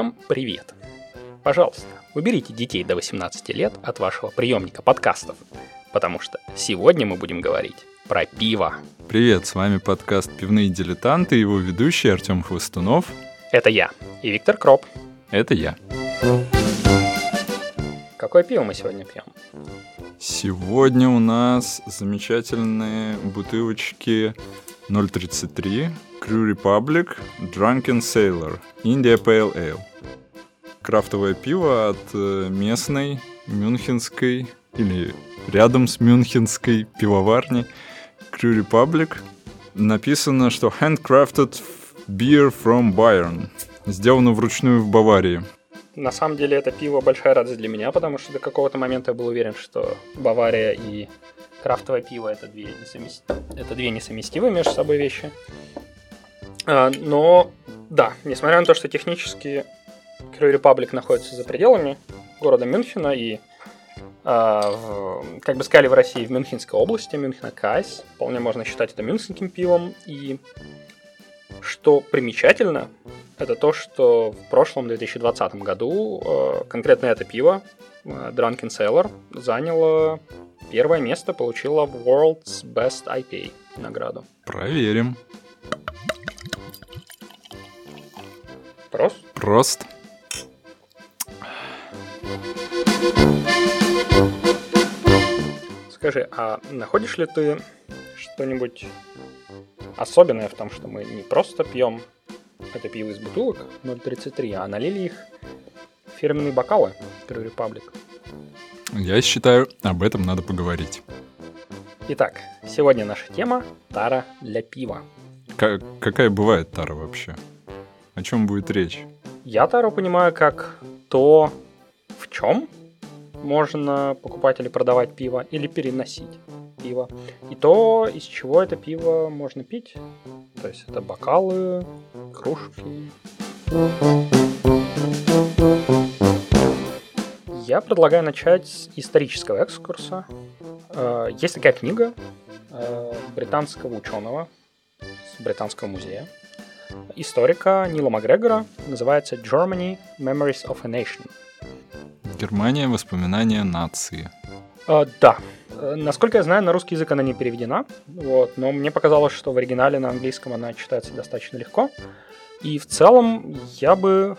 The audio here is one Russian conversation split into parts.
Всем привет! Пожалуйста, уберите детей до 18 лет от вашего приемника подкастов, потому что сегодня мы будем говорить про пиво. Привет, с вами подкаст «Пивные дилетанты» и его ведущий Артем Хвостунов. Это я и Виктор Кроп. Это я. Какое пиво мы сегодня пьем? Сегодня у нас замечательные бутылочки 033 Crew Republic Drunken Sailor India Pale Ale. Крафтовое пиво от э, местной мюнхенской или рядом с мюнхенской пивоварни Crew Republic. Написано, что handcrafted beer from Bayern. Сделано вручную в Баварии. На самом деле это пиво большая радость для меня, потому что до какого-то момента я был уверен, что Бавария и крафтовое пиво это две, несовмест... это две несовместимые между собой вещи. А, но да, несмотря на то, что технически Crew Republic находится за пределами города Мюнхена и а, как бы сказали в России, в Мюнхенской области, Мюнхена Кайс, вполне можно считать это мюнхенским пивом. И что примечательно, это то, что в прошлом 2020 году э, конкретно это пиво, Drunken Sailor, заняло первое место, получило World's Best IPA награду. Проверим. Прост? Прост. Скажи, а находишь ли ты что-нибудь особенное в том, что мы не просто пьем это пиво из бутылок 0.33, а налили их в фирменные бокалы True Republic? Я считаю, об этом надо поговорить. Итак, сегодня наша тема – тара для пива. К- какая бывает тара вообще? О чем будет речь? Я тару понимаю как то, в чем можно покупать или продавать пиво, или переносить пиво. И то, из чего это пиво можно пить. То есть это бокалы, кружки. Я предлагаю начать с исторического экскурса. Э, Есть такая книга э, британского ученого с британского музея, историка Нила Макгрегора, называется Germany Memories of a Nation. Германия. Воспоминания нации. Э, да. Э, Насколько я знаю, на русский язык она не переведена, вот, но мне показалось, что в оригинале на английском она читается достаточно легко. И в целом я бы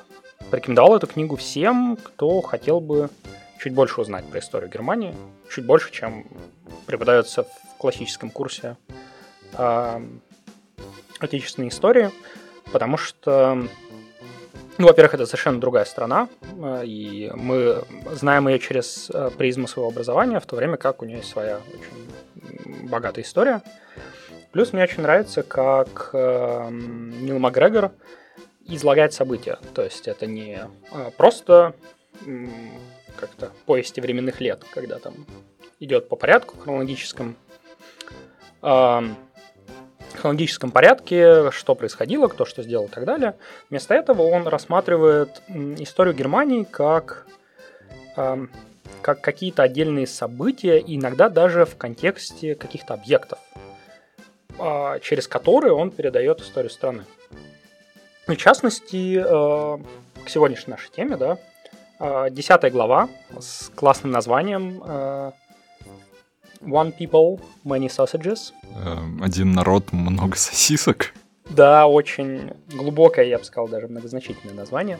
порекомендовал эту книгу всем, кто хотел бы чуть больше узнать про историю Германии, чуть больше, чем преподается в классическом курсе э, отечественной истории, потому что, ну, во-первых, это совершенно другая страна, э, и мы знаем ее через э, призму своего образования, в то время как у нее есть своя очень богатая история. Плюс мне очень нравится, как э, Нил Макгрегор излагает события. То есть это не э, просто как-то повести временных лет, когда там идет по порядку хронологическом, э, хронологическом порядке, что происходило, кто что сделал и так далее. Вместо этого он рассматривает историю Германии как, эм, как какие-то отдельные события, иногда даже в контексте каких-то объектов, а, через которые он передает историю страны. В частности, э, к сегодняшней нашей теме, да, э, десятая глава с классным названием э, One People, Many Sausages. Эм, Один народ, много сосисок. Да, очень глубокое, я бы сказал, даже многозначительное название.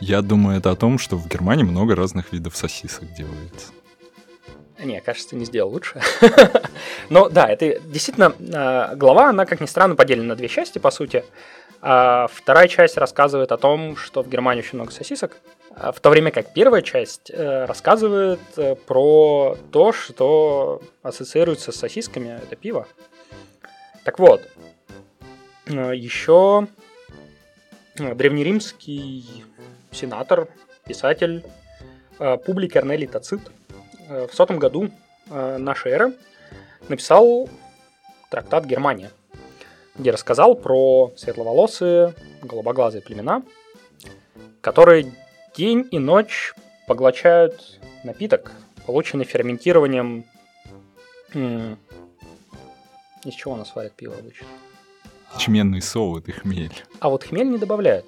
Я думаю, это о том, что в Германии много разных видов сосисок делается. Не, кажется, не сделал лучше. Но да, это действительно э, глава, она, как ни странно, поделена на две части, по сути. А Вторая часть рассказывает о том, что в Германии очень много сосисок, а в то время как первая часть э, рассказывает э, про то, что ассоциируется с сосисками, это пиво. Так вот, э, еще древнеримский сенатор, писатель Публий Корнелий Тацит в сотом году нашей эры написал трактат «Германия», где рассказал про светловолосые, голубоглазые племена, которые день и ночь поглощают напиток, полученный ферментированием... Из чего у нас варят пиво обычно? Чменный солод и хмель. А вот хмель не добавляют.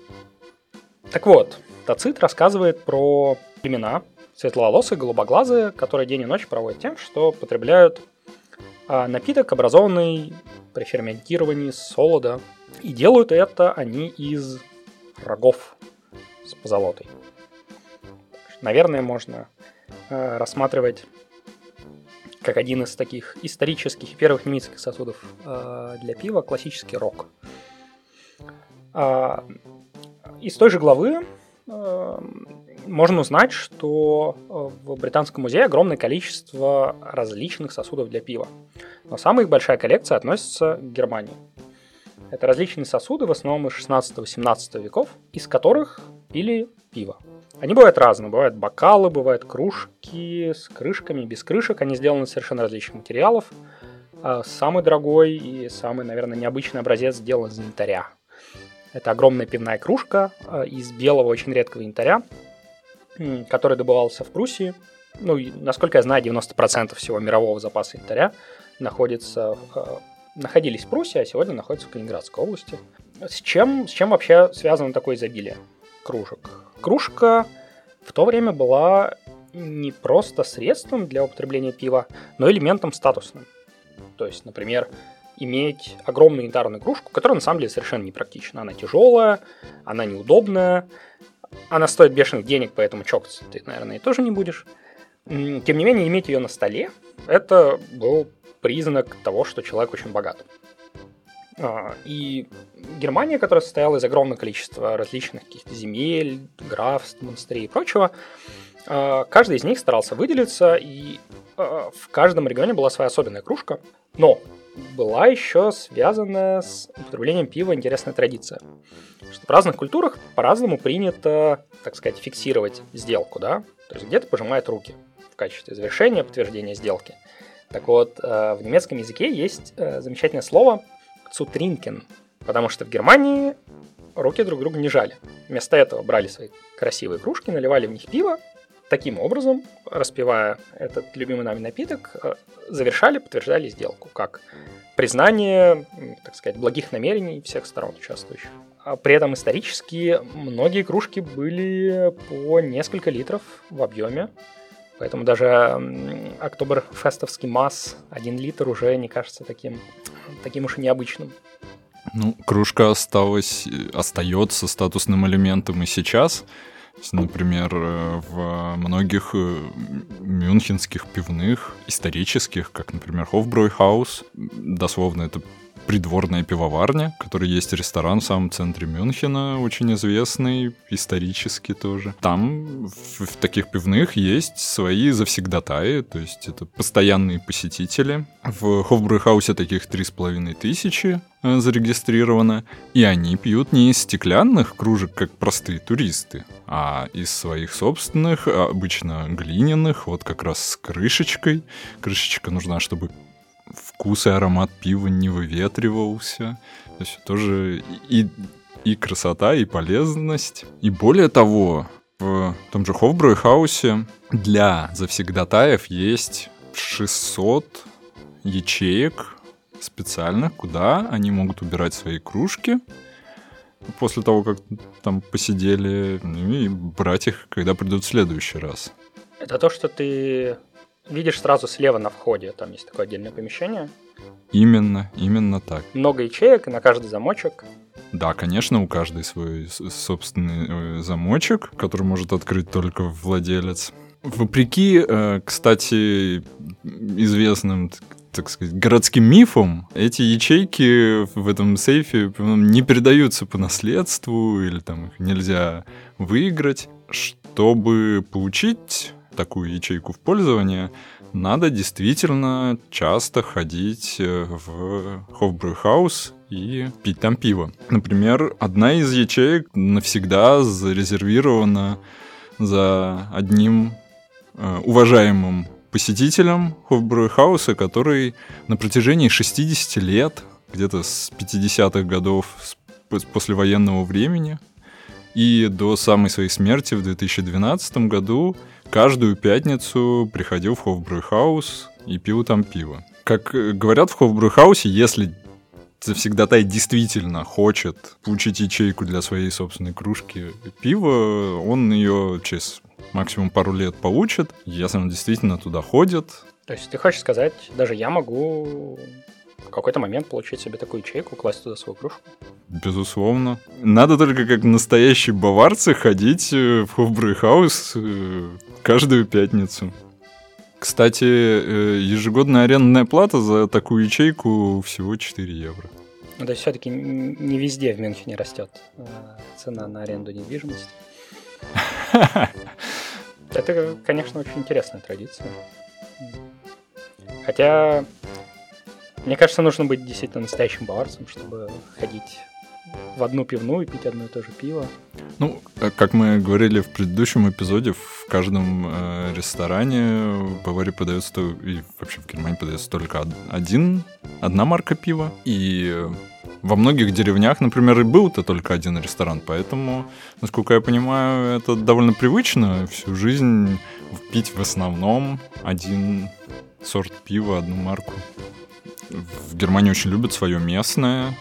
Так вот, Тацит рассказывает про племена светловолосые, голубоглазые, которые день и ночь проводят тем, что потребляют а, напиток, образованный при ферментировании солода. И делают это они из рогов с позолотой. Наверное, можно э, рассматривать как один из таких исторических первых немецких сосудов э, для пива классический рок. Э, из той же главы э, можно узнать, что в Британском музее огромное количество различных сосудов для пива. Но самая их большая коллекция относится к Германии. Это различные сосуды, в основном из 16-17 веков, из которых пили пиво. Они бывают разные. Бывают бокалы, бывают кружки с крышками, без крышек. Они сделаны из совершенно различных материалов. А самый дорогой и самый, наверное, необычный образец сделан из янтаря. Это огромная пивная кружка а, из белого очень редкого янтаря, который добывался в Пруссии. Ну, насколько я знаю, 90% всего мирового запаса янтаря находится, а, находились в Пруссии, а сегодня находятся в Калининградской области. С чем, с чем вообще связано такое изобилие кружек? Кружка в то время была не просто средством для употребления пива, но элементом статусным. То есть, например, иметь огромную янтарную кружку, которая на самом деле совершенно непрактична. Она тяжелая, она неудобная, она стоит бешеных денег, поэтому чокаться ты, наверное, тоже не будешь. Тем не менее, иметь ее на столе – это был признак того, что человек очень богат. А, и Германия, которая состояла из огромного количества различных каких-то земель, графств, монастырей и прочего, а, каждый из них старался выделиться, и а, в каждом регионе была своя особенная кружка. Но была еще связана с употреблением пива интересная традиция. Что в разных культурах по-разному принято, так сказать, фиксировать сделку, да? То есть где-то пожимают руки в качестве завершения подтверждения сделки. Так вот, в немецком языке есть э, замечательное слово цутринкен, потому что в Германии руки друг друга не жали. Вместо этого брали свои красивые кружки, наливали в них пиво, таким образом, распивая этот любимый нами напиток, э, завершали, подтверждали сделку, как признание, так сказать, благих намерений всех сторон участвующих. А при этом исторически многие кружки были по несколько литров в объеме, поэтому даже октоберфестовский масс 1 литр уже не кажется таким таким уж и необычным. Ну, кружка осталась, остается статусным элементом и сейчас. Например, э, в многих э, мюнхенских пивных, исторических, как, например, Hofbräuhaus, дословно это придворная пивоварня, в которой есть ресторан в самом центре Мюнхена, очень известный, исторически тоже. Там в, в таких пивных есть свои завсегдатаи, то есть это постоянные посетители. В Хофбрюхаусе таких три с половиной тысячи зарегистрировано, и они пьют не из стеклянных кружек, как простые туристы, а из своих собственных, обычно глиняных, вот как раз с крышечкой. Крышечка нужна, чтобы вкус и аромат пива не выветривался. То есть тоже и, и красота, и полезность. И более того, в том же Хофбройхаусе для завсегдатаев есть 600 ячеек специальных, куда они могут убирать свои кружки после того, как там посидели, ну и брать их, когда придут в следующий раз. Это то, что ты видишь сразу слева на входе, там есть такое отдельное помещение. Именно, именно так. Много ячеек, и на каждый замочек да, конечно, у каждой свой собственный э, замочек, который может открыть только владелец. Вопреки, э, кстати, известным так сказать, городским мифом, эти ячейки в этом сейфе не передаются по наследству или там их нельзя выиграть. Чтобы получить такую ячейку в пользование, надо действительно часто ходить э, в Хофбрюхаус и пить там пиво. Например, одна из ячеек навсегда зарезервирована за одним э, уважаемым посетителем Хофбрюхауса, который на протяжении 60 лет, где-то с 50-х годов с послевоенного времени, и до самой своей смерти в 2012 году каждую пятницу приходил в Хофбрюхаус и пил там пиво. Как говорят в Хофбрюхаусе, если завсегдатай действительно хочет получить ячейку для своей собственной кружки пива, он ее через максимум пару лет получит, если он действительно туда ходит. То есть ты хочешь сказать, даже я могу в какой-то момент получить себе такую ячейку, класть туда свою кружку? Безусловно. Надо только как настоящие баварцы ходить э, в Хофбройхаус э, каждую пятницу. Кстати, э, ежегодная арендная плата за такую ячейку всего 4 евро. Ну, то есть все-таки не везде в Мюнхене растет цена на аренду недвижимости. Это, конечно, очень интересная традиция. Хотя, мне кажется, нужно быть действительно настоящим баварцем, чтобы ходить в одну пивную и пить одно и то же пиво. Ну, э, как мы говорили в предыдущем эпизоде, в каждом э, ресторане в Баварии подается, и вообще в Германии подается только один, одна марка пива. И во многих деревнях, например, и был-то только один ресторан, поэтому, насколько я понимаю, это довольно привычно всю жизнь пить в основном один сорт пива, одну марку. В Германии очень любят свое местное,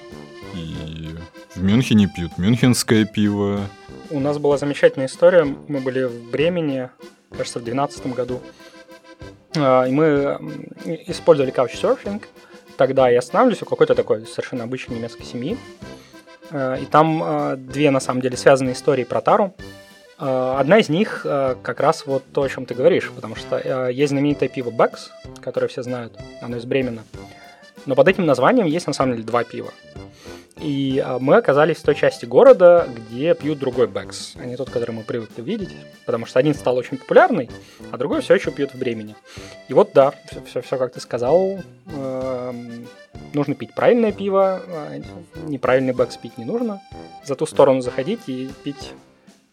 и в Мюнхене пьют мюнхенское пиво. У нас была замечательная история. Мы были в Бремени, кажется, в 2012 году. А, и мы использовали каучсерфинг. Тогда я останавливаюсь у какой-то такой совершенно обычной немецкой семьи. А, и там а, две, на самом деле, связанные истории про тару. Одна из них как раз вот то, о чем ты говоришь, потому что есть знаменитое пиво Beck's, которое все знают, оно из Бремена. Но под этим названием есть на самом деле два пива. И а, мы оказались в той части города, где пьют другой Beck's, а не тот, который мы привыкли видеть. Потому что один стал очень популярный, а другой все еще пьют в Бремени. И вот да, все, все, все как ты сказал, э, нужно пить правильное пиво, э, неправильный Beck's пить не нужно. За ту сторону заходить и пить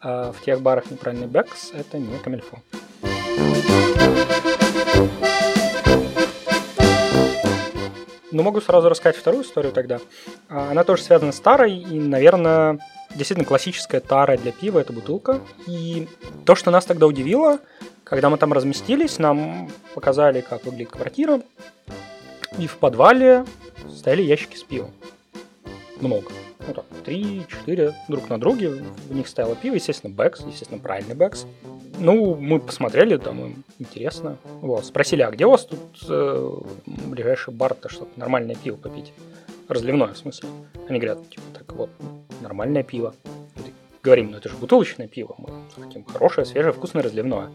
э, в тех барах неправильный Beck's – это не комильфо. Ну, могу сразу рассказать вторую историю тогда. А, она тоже связана с тарой, и, наверное, действительно классическая тара для пива – это бутылка. И то, что нас тогда удивило, когда мы там разместились, нам показали, как выглядит квартира, и в подвале стояли ящики с пивом. Много. Ну так, три-четыре друг на друге. В них стояло пиво, естественно, Beck's, естественно, правильный Beck's. Ну, мы посмотрели, там интересно. Вот, спросили, а где у вас тут э, ближайший бар-то, чтобы нормальное пиво попить? Разливное, в смысле. Они говорят, типа, так вот, нормальное пиво. Говорим, ну это же бутылочное пиво. Мы хотим хорошее, свежее, вкусное, разливное.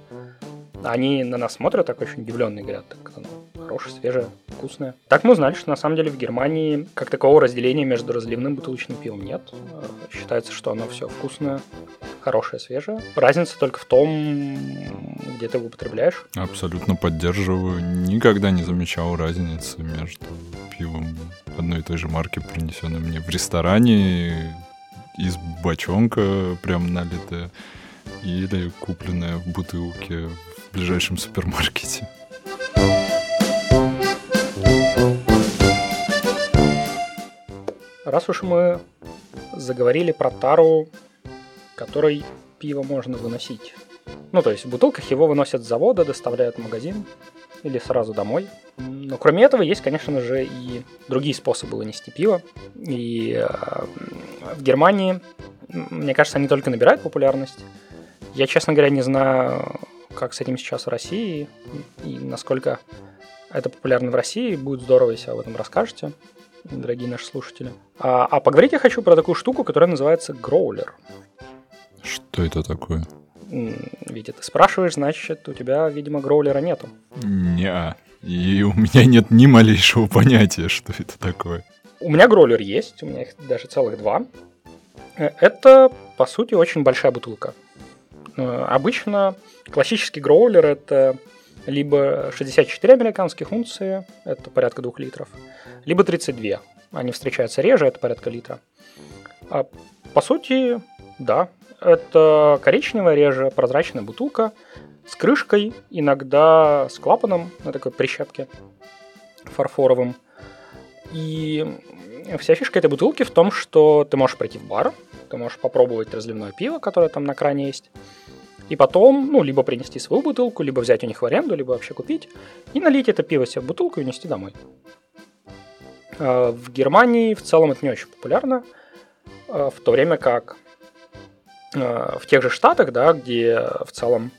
Они на нас смотрят так очень удивленные, говорят, так оно хорошее, свежее, вкусное. Так мы узнали, что на самом деле в Германии как такового разделения между разливным и бутылочным пивом нет. Считается, что оно все вкусное, хорошее, свежее. Разница только в том, где ты его употребляешь. Абсолютно поддерживаю. Никогда не замечал разницы между пивом одной и той же марки, принесенным мне в ресторане из бочонка прям налитое или купленное в бутылке в ближайшем супермаркете. Раз уж мы заговорили про тару, которой пиво можно выносить. Ну, то есть в бутылках его выносят с завода, доставляют в магазин или сразу домой. Но кроме этого есть, конечно же, и другие способы вынести пиво. И э, в Германии, мне кажется, они только набирают популярность. Я, честно говоря, не знаю, как с этим сейчас в России и насколько это популярно в России. Будет здорово, если об этом расскажете дорогие наши слушатели. А, а поговорить я хочу про такую штуку, которая называется гроулер. Что это такое? Витя, ты спрашиваешь, значит, у тебя, видимо, гроулера нету. Не, и у меня нет ни малейшего понятия, что это такое. У меня гроулер есть, у меня их даже целых два. Э, это, по сути, очень большая бутылка. Э, обычно классический гроулер – это либо 64 американских унции, это порядка 2 литров, либо 32. Они встречаются реже, это порядка литра. А, по сути, да, это коричневая реже прозрачная бутылка с крышкой, иногда с клапаном на такой прищепке фарфоровым. И вся фишка этой бутылки в том, что ты можешь пройти в бар, ты можешь попробовать разливное пиво, которое там на кране есть, и потом, ну, либо принести свою бутылку, либо взять у них в аренду, либо вообще купить, и налить это пиво себе в бутылку и унести домой. Э, в Германии в целом это не очень популярно, э, в то время как в тех же штатах, да, где в целом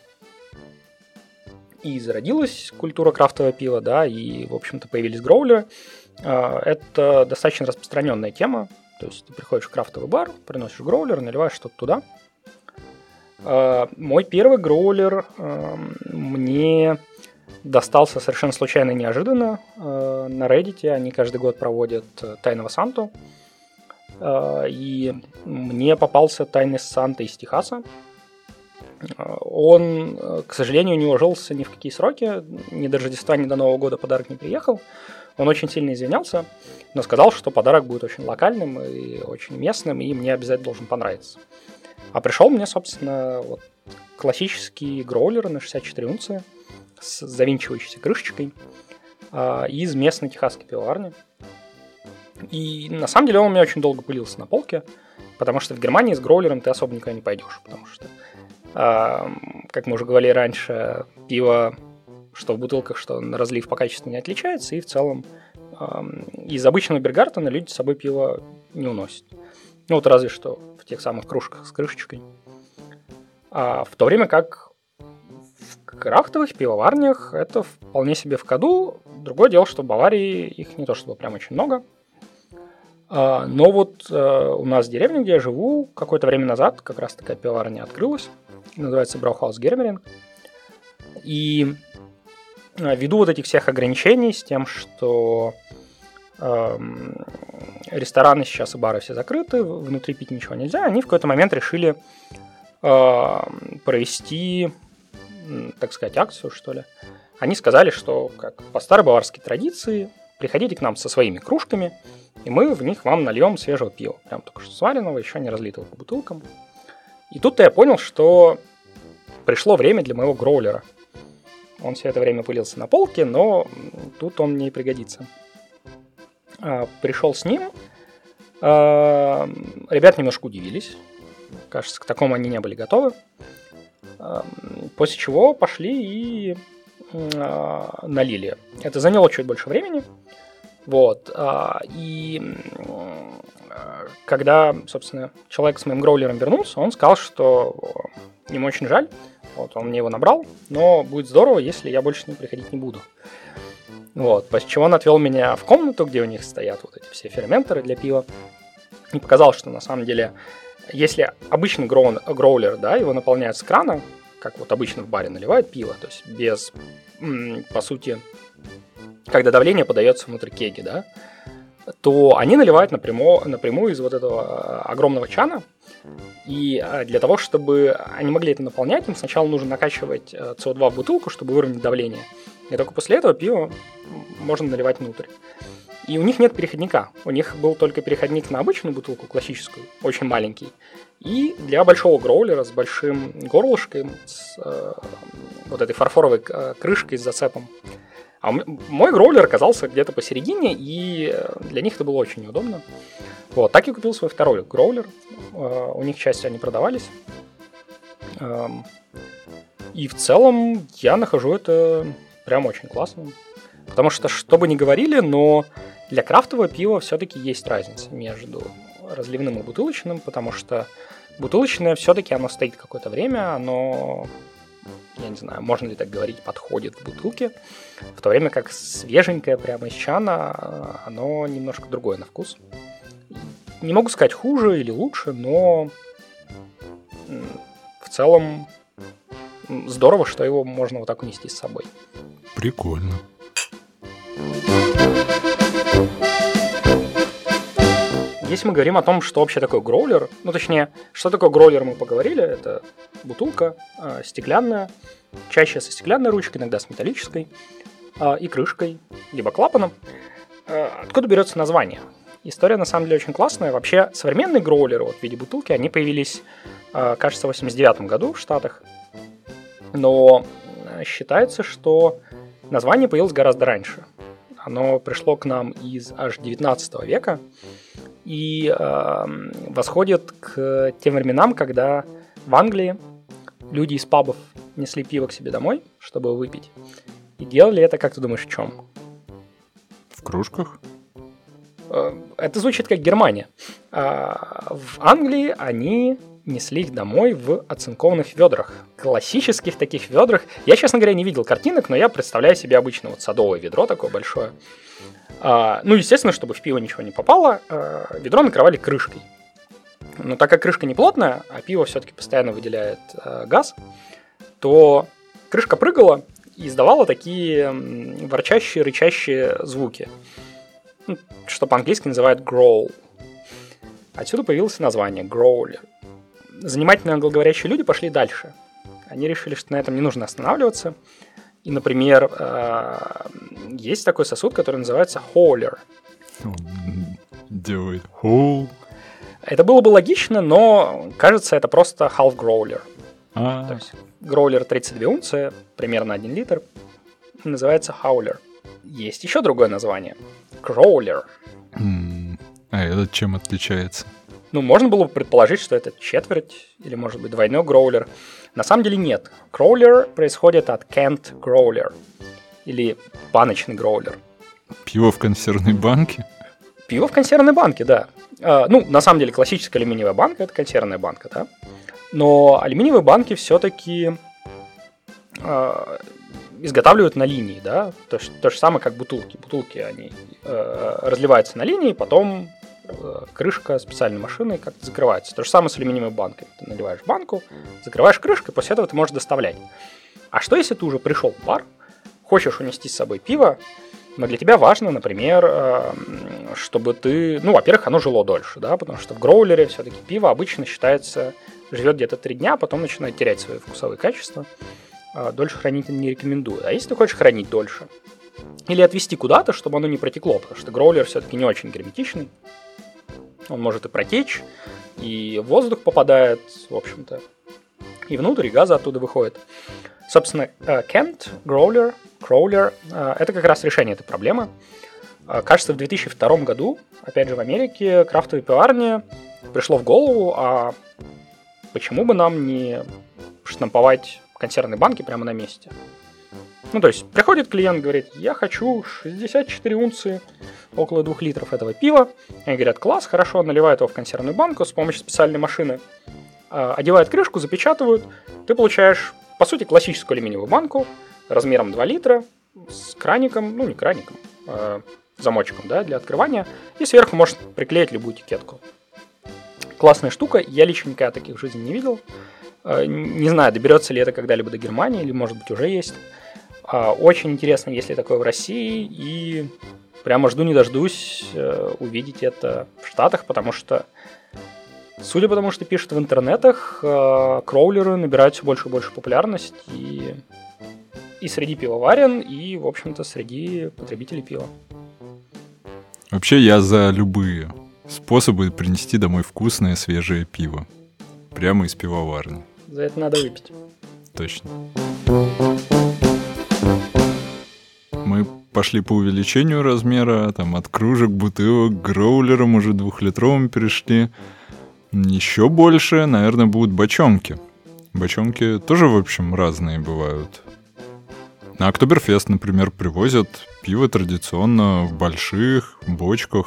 и зародилась культура крафтового пива, да, и, в общем-то, появились гроулеры, это достаточно распространенная тема. То есть ты приходишь в крафтовый бар, приносишь гроулер, наливаешь что-то туда. Мой первый гроулер мне достался совершенно случайно и неожиданно. Э, на Reddit они каждый год проводят э, Тайного Санту. Э, и мне попался Тайный Санта из Техаса. Он, к сожалению, не уложился ни в какие сроки. Ни до Рождества, ни до Нового года подарок не приехал. Он очень сильно извинялся, но сказал, что подарок будет очень локальным и очень местным, и мне обязательно должен понравиться. А пришел мне, собственно, вот классический гроулер на 64 унции – с завинчивающейся крышечкой а, из местной техасской пивоварни. И на самом деле он у меня очень долго пылился на полке, потому что в Германии с гроулером ты особо никуда не пойдешь, потому что, а, как мы уже говорили раньше, пиво, что в бутылках, что на разлив по качеству не отличается, и в целом а, из обычного Бергартена люди с собой пиво не уносят. Ну вот разве что в тех самых кружках с крышечкой. А в то время как крафтовых пивоварнях это вполне себе в коду. Другое дело, что в Баварии их не то чтобы прям очень много. А, но вот э, у нас в деревне, где я живу, какое-то время назад как раз такая пивоварня открылась. Называется Браухаус Гермеринг. И э, ввиду вот этих всех ограничений с тем, что рестораны сейчас и бары все закрыты, внутри пить ничего нельзя, они в какой-то момент решили э, провести так сказать, акцию, что ли, они сказали, что как по старой баварской традиции, приходите к нам со своими кружками, и мы в них вам нальем свежего пива. Прям только что сваренного, еще не разлитого по бутылкам. И тут-то я понял, что пришло время для моего гроулера. Он все это время пылился на полке, но тут он мне и пригодится. А, пришел с ним. А, ребят немножко удивились. Кажется, к такому они не были готовы. После чего пошли и а, налили. Это заняло чуть больше времени. Вот. А, и когда, собственно, человек с моим гроулером вернулся, он сказал, что ему очень жаль. Вот, он мне его набрал, но будет здорово, если я больше с ним приходить не буду. Вот, после чего он отвел меня в комнату, где у них стоят вот эти все ферментеры для пива. И показал, что на самом деле если обычный гроун, гроулер, да, его наполняют с крана, как вот обычно в баре наливают пиво, то есть без, по сути, когда давление подается внутрь кеги, да, то они наливают напрямую, напрямую из вот этого а, огромного чана. И а, для того, чтобы они могли это наполнять, им сначала нужно накачивать CO2 э, в бутылку, чтобы выровнять давление. И только после этого пиво можно наливать внутрь. И у них нет переходника. У них был только переходник на обычную бутылку, классическую, очень маленький. И для большого гроулера с большим горлышком, с э, вот этой фарфоровой э, крышкой с зацепом. А мой гроулер оказался где-то посередине, и э, для них это было очень неудобно. Вот, так я купил свой второй гроулер. Э, у них части они продавались. Э, и в целом я нахожу это прям очень классным. Потому что, что бы ни говорили, но для крафтового пива все-таки есть разница между разливным и бутылочным, потому что бутылочное все-таки оно стоит какое-то время, оно, я не знаю, можно ли так говорить, подходит в бутылке, в то время как свеженькое прямо из чана, оно немножко другое на вкус. Не могу сказать хуже или лучше, но в целом здорово, что его можно вот так унести с собой. Прикольно. Если мы говорим о том, что вообще такое гроулер, ну точнее, что такое гроулер мы поговорили, это бутылка э, стеклянная, чаще со стеклянной ручкой, иногда с металлической, э, и крышкой, либо клапаном. Э, откуда берется название? История на самом деле очень классная. Вообще современные гроулеры вот, в виде бутылки, они появились, э, кажется, в 89 году в Штатах. Но считается, что название появилось гораздо раньше. Оно пришло к нам из аж 19 века и э, восходит к тем временам, когда в Англии люди из пабов несли пиво к себе домой, чтобы выпить. И делали это, как ты думаешь, в чем? В кружках? Э, это звучит как Германия. А в Англии они несли их домой в оцинкованных ведрах. Классических таких ведрах. Я, честно говоря, не видел картинок, но я представляю себе обычно вот садовое ведро такое большое. А, ну, естественно, чтобы в пиво ничего не попало, а, ведро накрывали крышкой. Но так как крышка не плотная, а пиво все-таки постоянно выделяет а, газ, то крышка прыгала и издавала такие ворчащие, рычащие звуки. Что по-английски называют growl. Отсюда появилось название growler. Занимательные англоговорящие люди пошли дальше. Они решили, что на этом не нужно останавливаться. И, например, э, есть такой сосуд, который называется холлер. Делает хол. Это было бы логично, но кажется, это просто half growler. А. То есть гроулер 32 унции, примерно 1 литр, называется хаулер. Есть еще другое название. Кроулер. А этот чем отличается? Ну, можно было бы предположить, что это четверть или, может быть, двойной гроулер. На самом деле нет. Кроулер происходит от Кент Growler или баночный гроулер. Пиво в консервной банке? Пиво в консервной банке, да. А, ну, на самом деле, классическая алюминиевая банка – это консервная банка, да. Но алюминиевые банки все-таки э, изготавливают на линии, да, то, то же самое, как бутылки. Бутылки, они э, разливаются на линии, потом э, крышка специальной машины как-то закрывается. То же самое с алюминиевой банкой. Ты наливаешь банку, закрываешь крышкой, после этого ты можешь доставлять. А что если ты уже пришел в бар, хочешь унести с собой пиво, но для тебя важно, например, э, чтобы ты, ну, во-первых, оно жило дольше, да, потому что в гроулере все-таки пиво обычно считается, живет где-то три дня, потом начинает терять свои вкусовые качества. А, дольше хранить не рекомендую. А если ты хочешь хранить дольше, или отвезти куда-то, чтобы оно не протекло, потому что гроулер все-таки не очень герметичный, он может и протечь, и воздух попадает, в общем-то, и внутрь, и газы оттуда выходит. Собственно, Кент, Гроулер, Кроулер – это как раз решение этой проблемы. А, кажется, в 2002 году, опять же в Америке, крафтовой пиварне пришло в голову, а почему бы нам не штамповать консервные банки прямо на месте? Ну, то есть, приходит клиент, говорит, я хочу 64 унции, около 2 литров этого пива. Они говорят, класс, хорошо, наливают его в консервную банку с помощью специальной машины, а, одевают крышку, запечатывают, ты получаешь, по сути, классическую алюминиевую банку размером 2 литра с краником, ну, не краником, а замочком, да, для открывания, и сверху можешь приклеить любую этикетку. Классная штука, я лично никогда таких в жизни не видел. А, не знаю, доберется ли это когда-либо до Германии, или, может быть, уже есть. А, очень интересно, есть ли такое в России, и прямо жду не дождусь э, увидеть это в Штатах, потому что, судя по тому, что пишут в интернетах, э, кроулеры набирают все больше и больше популярность, и, и среди пивоварен, и, в общем-то, среди потребителей пива. Вообще я за любые способы принести домой вкусное свежее пиво. Прямо из пивоварни. За это надо выпить. Точно. Пошли по увеличению размера, там от кружек, бутылок, гроулером уже двухлитровым перешли. Еще больше, наверное, будут бочонки. Бочонки тоже, в общем, разные бывают. На Октоберфест, например, привозят пиво традиционно в больших бочках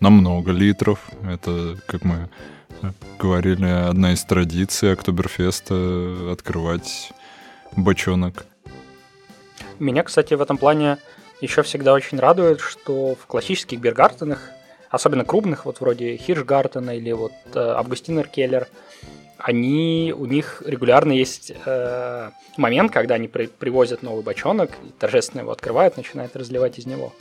на много литров. Это, как мы говорили, одна из традиций Октоберфеста открывать бочонок. Меня, кстати, в этом плане еще всегда очень радует, что в классических бергартенах, особенно крупных, вот вроде Хиршгартена или вот э, Августинер Келлер, они, у них регулярно есть э, момент, когда они при, привозят новый бочонок, и торжественно его открывают, начинают разливать из него.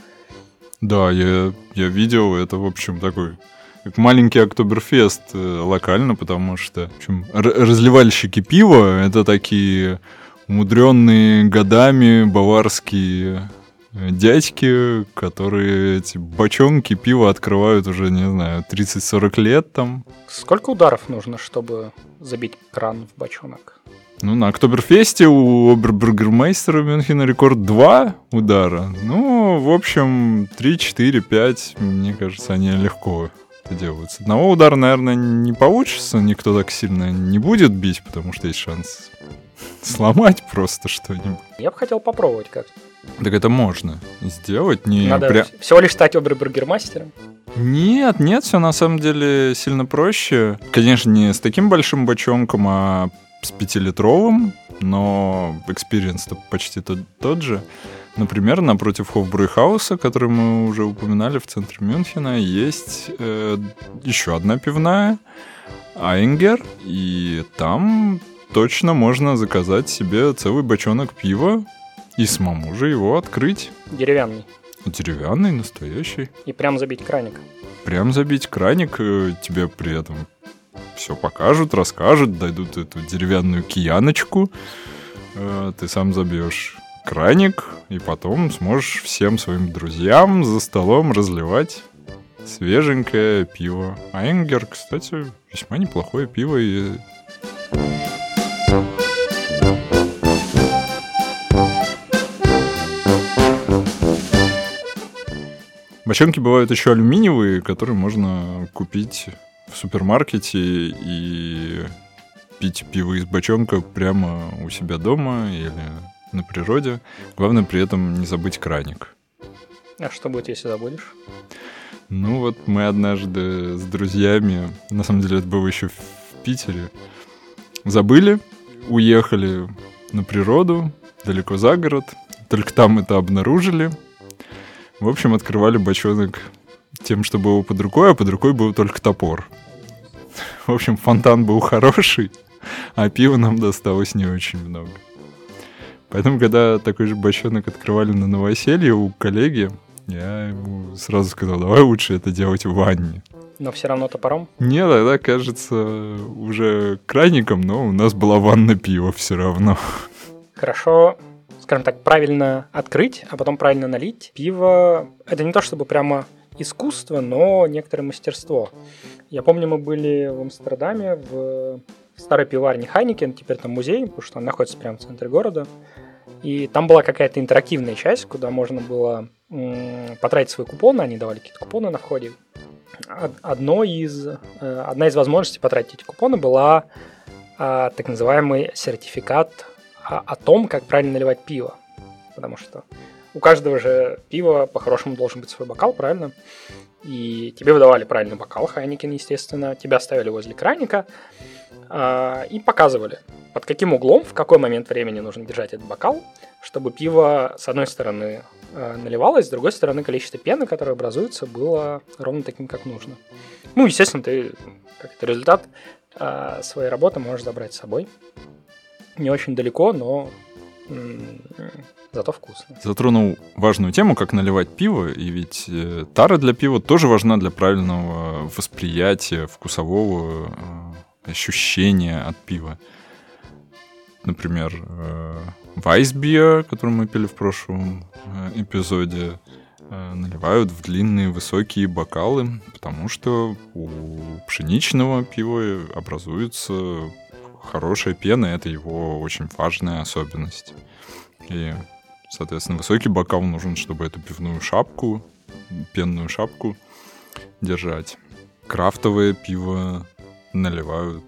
Да, я, я видел, это, в общем, такой как маленький Октоберфест э, локально, потому что в общем, разливальщики пива — это такие умудренные годами баварские э, дядьки, которые эти бочонки пива открывают уже, не знаю, 30-40 лет там. Сколько ударов нужно, чтобы забить кран в бочонок? Ну, на Октоберфесте у обербургермейстера Мюнхена рекорд 2 удара. Ну, в общем, 3, 4, 5, мне кажется, они легко это делают. С одного удара, наверное, не получится, никто так сильно не будет бить, потому что есть шанс сломать просто что-нибудь. Я бы хотел попробовать как Так это можно сделать. Не Надо пря- всего лишь стать обербургермастером. Нет, нет, все на самом деле сильно проще. Конечно, не с таким большим бочонком, а с пятилитровым, но экспириенс-то почти тот, тот же. Например, напротив Хофбрюхауса, который мы уже упоминали в центре Мюнхена, есть э, еще одна пивная, Айнгер, и там точно можно заказать себе целый бочонок пива и самому же его открыть. Деревянный. Деревянный, настоящий. И прям забить краник. Прям забить краник, э, тебе при этом все покажут, расскажут, дойдут эту деревянную кияночку, э, ты сам забьешь краник, и потом сможешь всем своим друзьям за столом разливать свеженькое пиво. А Энгер, кстати, весьма неплохое пиво и Бочонки бывают еще алюминиевые, которые можно купить в супермаркете и пить пиво из бочонка прямо у себя дома или на природе. Главное при этом не забыть краник. А что будет, если забудешь? Ну вот мы однажды с друзьями, на самом деле это было еще в Питере, забыли, уехали на природу, далеко за город, только там это обнаружили. В общем, открывали бочонок тем, что было под рукой, а под рукой был только топор. В общем, фонтан был хороший, а пива нам досталось не очень много. Поэтому, когда такой же бочонок открывали на новоселье у коллеги, я ему сразу сказал, давай лучше это делать в ванне. Но все равно топором? Не, тогда, кажется, уже крайником, но у нас была ванна пива все равно. Хорошо, скажем так, правильно открыть, а потом правильно налить. Пиво — это не то чтобы прямо искусство, но некоторое мастерство. Я помню, мы были в Амстердаме в старой пиварне Хайникен, теперь там музей, потому что он находится прямо в центре города. И там была какая-то интерактивная часть, куда можно было потратить свои купоны, они давали какие-то купоны на входе. Одно из, э, одна из возможностей потратить эти купоны была а, так называемый сертификат о, о том, как правильно наливать пиво. Потому что у каждого же пива по-хорошему должен быть свой бокал, правильно? И тебе выдавали правильный бокал, Хайникин, естественно. Тебя ставили возле краника э, и показывали, под каким углом, в какой момент времени нужно держать этот бокал, чтобы пиво, с одной стороны, э, наливалось, с другой стороны, количество пены, которое образуется, было ровно таким, как нужно. Ну, естественно, ты, как это результат э, своей работы можешь забрать с собой. Не очень далеко, но зато вкусно. Затронул важную тему, как наливать пиво, и ведь э, тара для пива тоже важна для правильного восприятия вкусового э, ощущения от пива. Например, э, Вайсбиер, который мы пили в прошлом эпизоде, наливают в длинные высокие бокалы, потому что у пшеничного пива образуется хорошая пена, это его очень важная особенность. И, соответственно, высокий бокал нужен, чтобы эту пивную шапку, пенную шапку держать. Крафтовое пиво наливают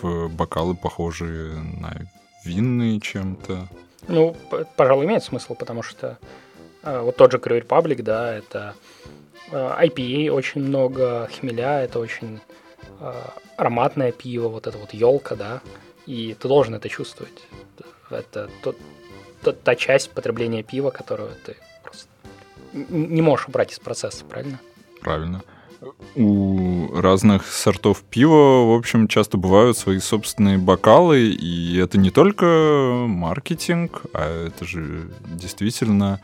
в бокалы, похожие на винные чем-то. Ну, пожалуй, имеет смысл, потому что э, вот тот же Crew Republic, да, это э, IPA очень много, хмеля, это очень ароматное пиво, вот это вот елка, да, и ты должен это чувствовать. Это тот, тот, та часть потребления пива, которую ты просто не можешь убрать из процесса, правильно? Правильно. У разных сортов пива, в общем, часто бывают свои собственные бокалы, и это не только маркетинг, а это же действительно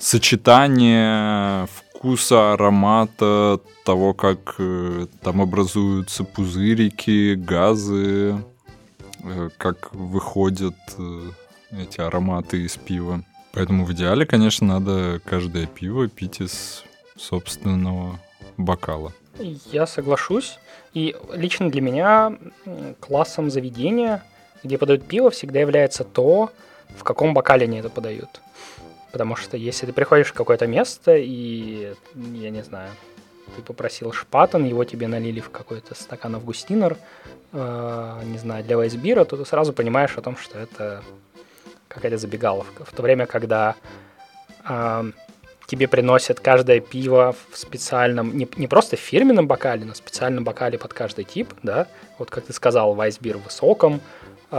сочетание вкуса, аромата, того, как э, там образуются пузырики, газы, э, как выходят э, эти ароматы из пива. Поэтому в идеале, конечно, надо каждое пиво пить из собственного бокала. Я соглашусь. И лично для меня классом заведения, где подают пиво, всегда является то, в каком бокале они это подают. Потому что если ты приходишь в какое-то место и, я не знаю, ты попросил шпатон, его тебе налили в какой-то стакан августинер, э, не знаю, для вайсбира, то ты сразу понимаешь о том, что это какая-то забегаловка. В то время, когда э, тебе приносят каждое пиво в специальном, не, не просто в фирменном бокале, но в специальном бокале под каждый тип, да, вот как ты сказал, вайсбир в высоком, э,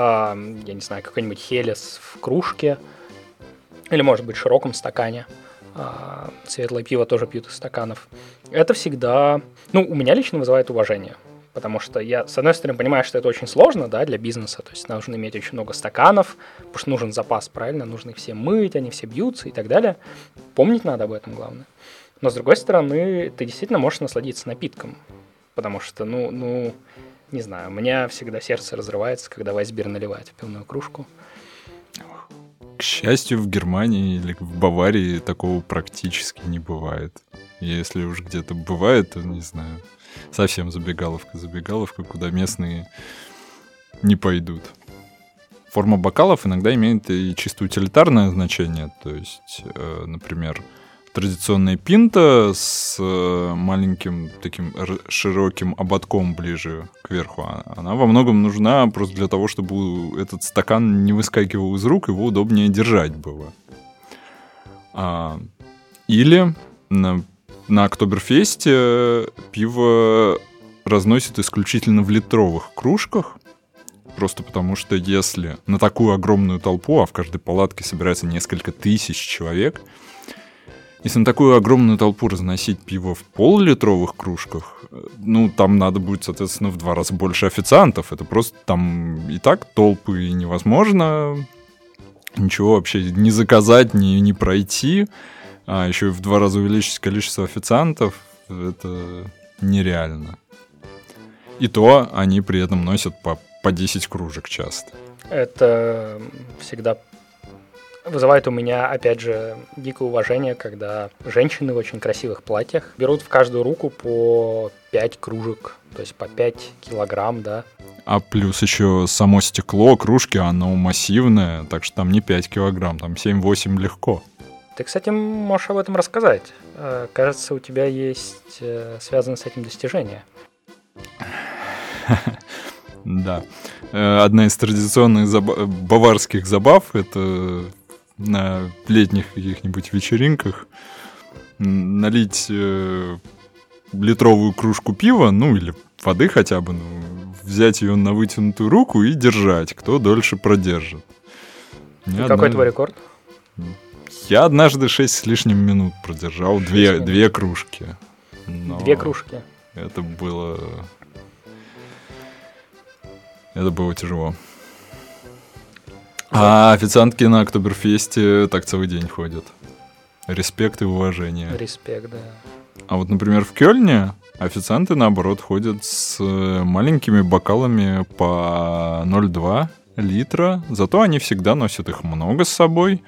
я не знаю, какой-нибудь хелес в кружке, или, может быть, в широком стакане. Э, светлое пиво тоже пьют из стаканов. Это всегда, ну, у меня лично вызывает уважение потому что я, с одной стороны, понимаю, что это очень сложно, да, для бизнеса, то есть нужно иметь очень много стаканов, потому что нужен запас, правильно, нужно их все мыть, они все бьются и так далее. Помнить надо об этом, главное. Но, с другой стороны, ты действительно можешь насладиться напитком, потому что, ну, ну, не знаю, у меня всегда сердце разрывается, когда вайсбир наливает в пивную кружку. К счастью, в Германии или в Баварии такого практически не бывает. Если уж где-то бывает, то не знаю совсем забегаловка, забегаловка, куда местные не пойдут. Форма бокалов иногда имеет и чисто утилитарное значение. То есть, э, например, традиционная пинта с э, маленьким таким широким ободком ближе к верху, а, она во многом нужна просто для того, чтобы этот стакан не выскакивал из рук, его удобнее держать было. А, или на на Октоберфесте пиво разносят исключительно в литровых кружках, просто потому что если на такую огромную толпу, а в каждой палатке собирается несколько тысяч человек, если на такую огромную толпу разносить пиво в полулитровых кружках, ну, там надо будет, соответственно, в два раза больше официантов. Это просто там и так толпы невозможно ничего вообще не заказать, не, не пройти а еще и в два раза увеличить количество официантов, это нереально. И то они при этом носят по, по 10 кружек часто. Это всегда вызывает у меня, опять же, дикое уважение, когда женщины в очень красивых платьях берут в каждую руку по 5 кружек, то есть по 5 килограмм, да. А плюс еще само стекло кружки, оно массивное, так что там не 5 килограмм, там 7-8 легко. Ты, кстати, можешь об этом рассказать. Э, кажется, у тебя есть э, связанное с этим достижение. Да. Э, одна из традиционных баварских забав — это на летних каких-нибудь вечеринках налить литровую кружку пива, ну или воды хотя бы, ну, взять ее на вытянутую руку и держать, кто дольше продержит. Какой твой рекорд? Я однажды 6 с лишним минут продержал две, две кружки. Но две кружки. Это было... Это было тяжело. А официантки на Октоберфесте так целый день ходят. Респект и уважение. Респект, да. А вот, например, в Кёльне официанты, наоборот, ходят с маленькими бокалами по 0,2 литра. Зато они всегда носят их много с собой.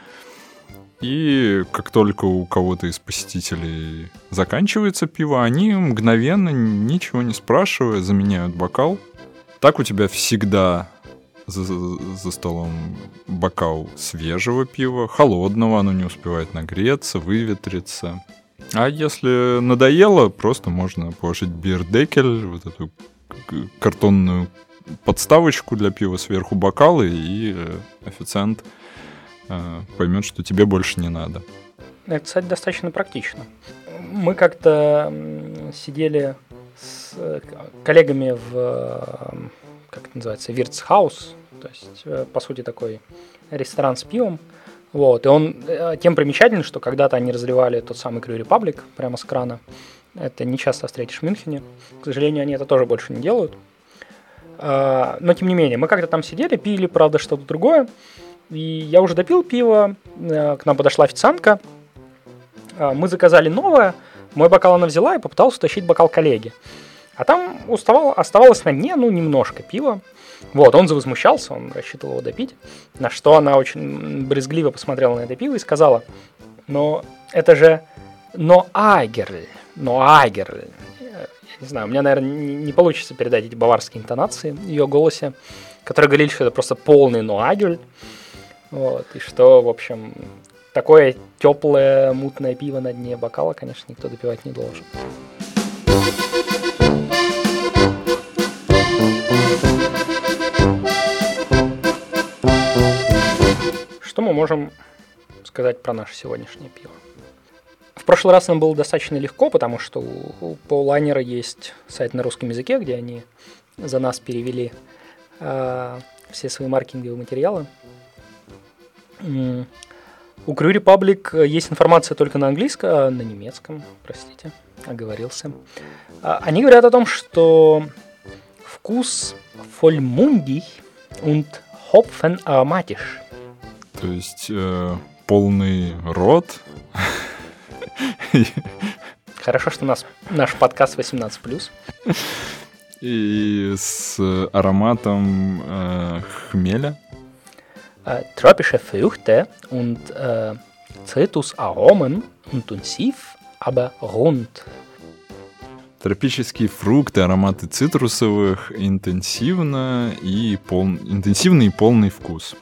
И как только у кого-то из посетителей заканчивается пиво, они мгновенно, ничего не спрашивая, заменяют бокал. Так у тебя всегда за, за столом бокал свежего пива, холодного, оно не успевает нагреться, выветриться. А если надоело, просто можно положить бирдекель, вот эту картонную подставочку для пива сверху бокалы, и э, официант Э, поймет, что тебе больше не надо. Это, кстати, достаточно практично. Мы как-то сидели с э, коллегами в, как это называется, Вирцхаус, то есть, э, по сути, такой ресторан с пивом. Вот, и он тем примечателен, что когда-то они разливали тот самый Крю Репаблик прямо с крана. Это не часто встретишь в Мюнхене. К сожалению, они это тоже больше не делают. А, но, тем не менее, мы как-то там сидели, пили, правда, что-то другое. И я уже допил пиво, э, к нам подошла официантка, э, мы заказали новое, мой бокал она взяла и попыталась утащить бокал коллеги. А там уставал, оставалось на дне, ну, немножко пива. Вот, он завозмущался, он рассчитывал его допить. На что она очень брезгливо посмотрела на это пиво и сказала, но это же но агерль, но агерль. Я не знаю, у меня, наверное, не, получится передать эти баварские интонации в ее голосе, которые говорили, что это просто полный но агерль. Вот, и что, в общем, такое теплое мутное пиво на дне бокала, конечно, никто допивать не должен. Что можем сказать про наше сегодняшнее пиво. В прошлый раз нам было достаточно легко, потому что у, Pauliner есть сайт на русском языке, где они за нас перевели э, все свои маркетинговые материалы. У Crew Republic есть информация только на английском, а на немецком, простите, оговорился. А, они говорят о том, что вкус vollmundig und hopfenaromatisch. То есть э, полный рот. Хорошо, что у нас наш подкаст 18+. И с ароматом э, хмеля. Tropische Früchte und äh, Zitrusaromen intensiv, aber rund. Тропические фрукты, ароматы цитрусовых, интенсивно и пол... интенсивный и полный вкус.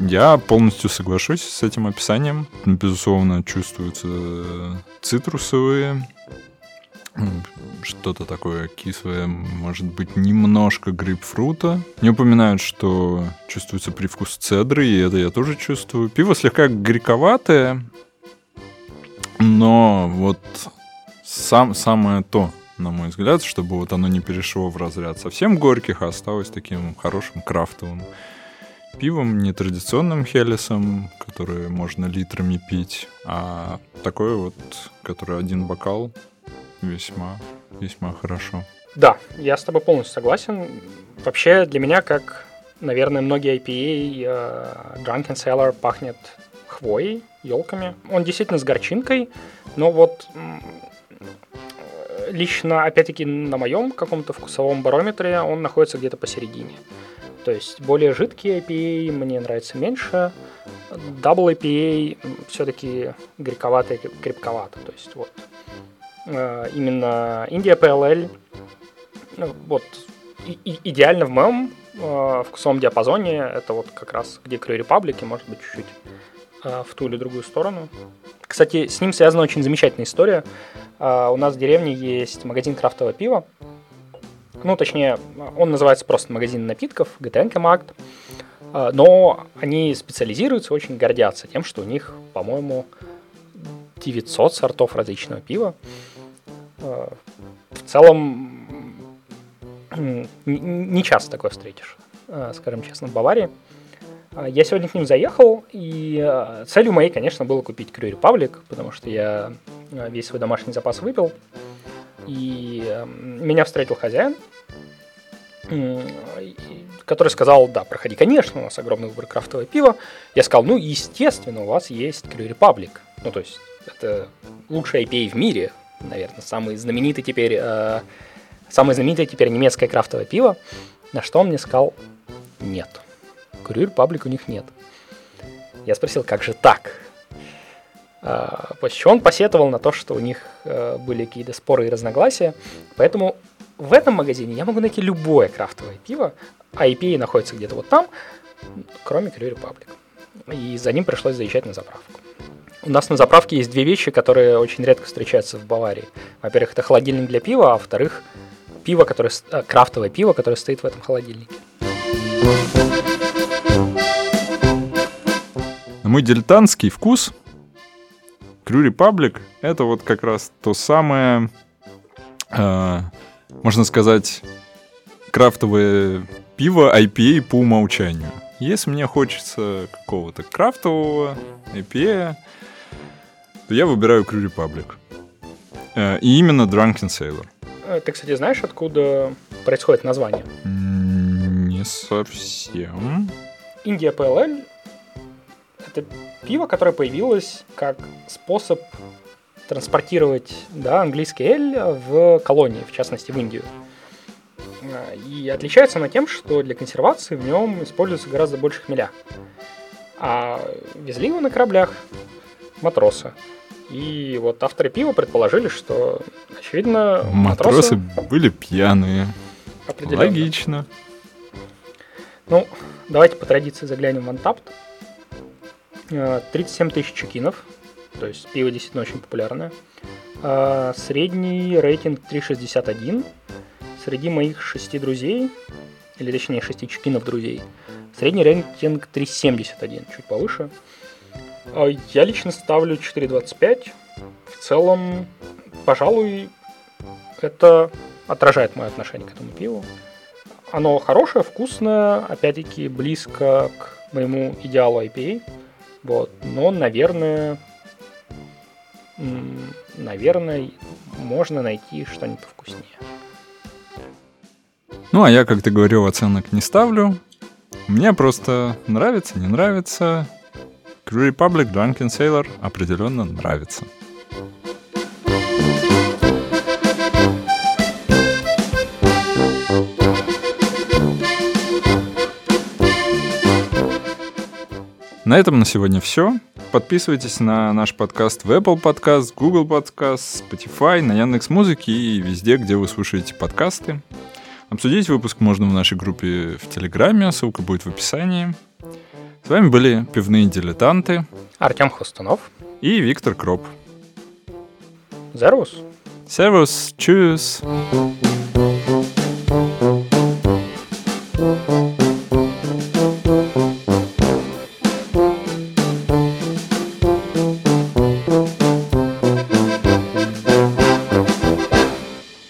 Я полностью соглашусь с этим описанием. Безусловно, чувствуются цитрусовые, что-то такое кислое, может быть, немножко грейпфрута. Не упоминают, что чувствуется привкус цедры, и это я тоже чувствую. Пиво слегка горьковатое, но вот сам, самое то, на мой взгляд, чтобы вот оно не перешло в разряд совсем горьких, а осталось таким хорошим крафтовым пивом, не традиционным хелесом, который можно литрами пить, а такой вот, который один бокал весьма, весьма хорошо. Да, я с тобой полностью согласен. Вообще для меня, как, наверное, многие IPA, uh, Drunken Cellar пахнет хвоей, елками. Он действительно с горчинкой, но вот лично, опять-таки, на моем каком-то вкусовом барометре он находится где-то посередине. То есть более жидкие IPA мне нравится меньше, Double IPA все-таки горьковато крепковато. То есть вот Э, именно Индия PLL ну, вот и, и, идеально в моем э, вкусовом диапазоне. Это вот как раз где Crew Republic, и может быть чуть-чуть э, в ту или другую сторону. Кстати, с ним связана очень замечательная история. Э, у нас в деревне есть магазин крафтового пива. Ну, точнее, он называется просто магазин напитков, Магд. Э, но они специализируются, очень гордятся тем, что у них, по-моему, 900 сортов различного пива. Э, в целом не часто такое встретишь, э, скажем честно, в Баварии. Э, я сегодня к ним заехал, и целью моей, конечно, было купить Crew Republic, потому что я весь свой домашний запас выпил. И меня встретил хозяин, который сказал, да, проходи, конечно, у нас огромный выбор крафтового пива. Я сказал, ну, естественно, у вас есть Crew Republic. Ну, то есть, это лучший IPA в мире, наверное, самый знаменитый теперь, э, самое знаменитое теперь немецкое крафтовое пиво, на что он мне сказал, нет. Курьер паблик у них нет. Я спросил, как же так? После чего он посетовал на то, что у них э, были какие-то споры и разногласия, поэтому в этом магазине я могу найти любое крафтовое пиво, а IPA находится где-то вот там, кроме Crew Republic. И за ним пришлось заезжать на заправку. У нас на заправке есть две вещи, которые очень редко встречаются в Баварии. Во-первых, это холодильник для пива, а во-вторых, пиво, которое, э, крафтовое пиво, которое стоит в этом холодильнике. мой дилетантский вкус Crew Republic это вот как раз то самое, э, можно сказать, крафтовое пиво IPA по умолчанию. Если мне хочется какого-то крафтового IPA, то я выбираю Crew Republic. Э, и именно Drunken Sailor. Э, ты, кстати, знаешь, откуда происходит название? Не совсем. Индия Это пиво, которое появилось как способ транспортировать да, английский эль в колонии, в частности в Индию. Э, и отличается она тем, что для консервации в нем используется гораздо больше хмеля. А везли его на кораблях матросы. И вот авторы пива предположили, что, очевидно, матросы, матросы были пьяные. Логично. Ну, давайте по традиции заглянем в Антапт. 37 тысяч чекинов, то есть пиво действительно очень популярное. А, средний рейтинг 3,61. Среди моих шести друзей, или точнее шести чекинов друзей, Средний рейтинг 3.71, чуть повыше. А я лично ставлю 4.25. В целом, пожалуй, это отражает мое отношение к этому пиву. Оно хорошее, вкусное, опять-таки близко к моему идеалу IPA. Вот. Но, наверное, наверное, можно найти что-нибудь вкуснее. Ну, а я, как ты говорил, оценок не ставлю. Мне просто нравится, не нравится. Crew Republic Drunken Sailor определенно нравится. На этом на сегодня все. Подписывайтесь на наш подкаст в Apple Podcast, Google Podcast, Spotify, на Яндекс Музыке и везде, где вы слушаете подкасты. Обсудить выпуск можно в нашей группе в Телеграме, ссылка будет в описании. С вами были пивные дилетанты Артем Хвостунов и Виктор Кроп. Сервус. Сервус. Чус.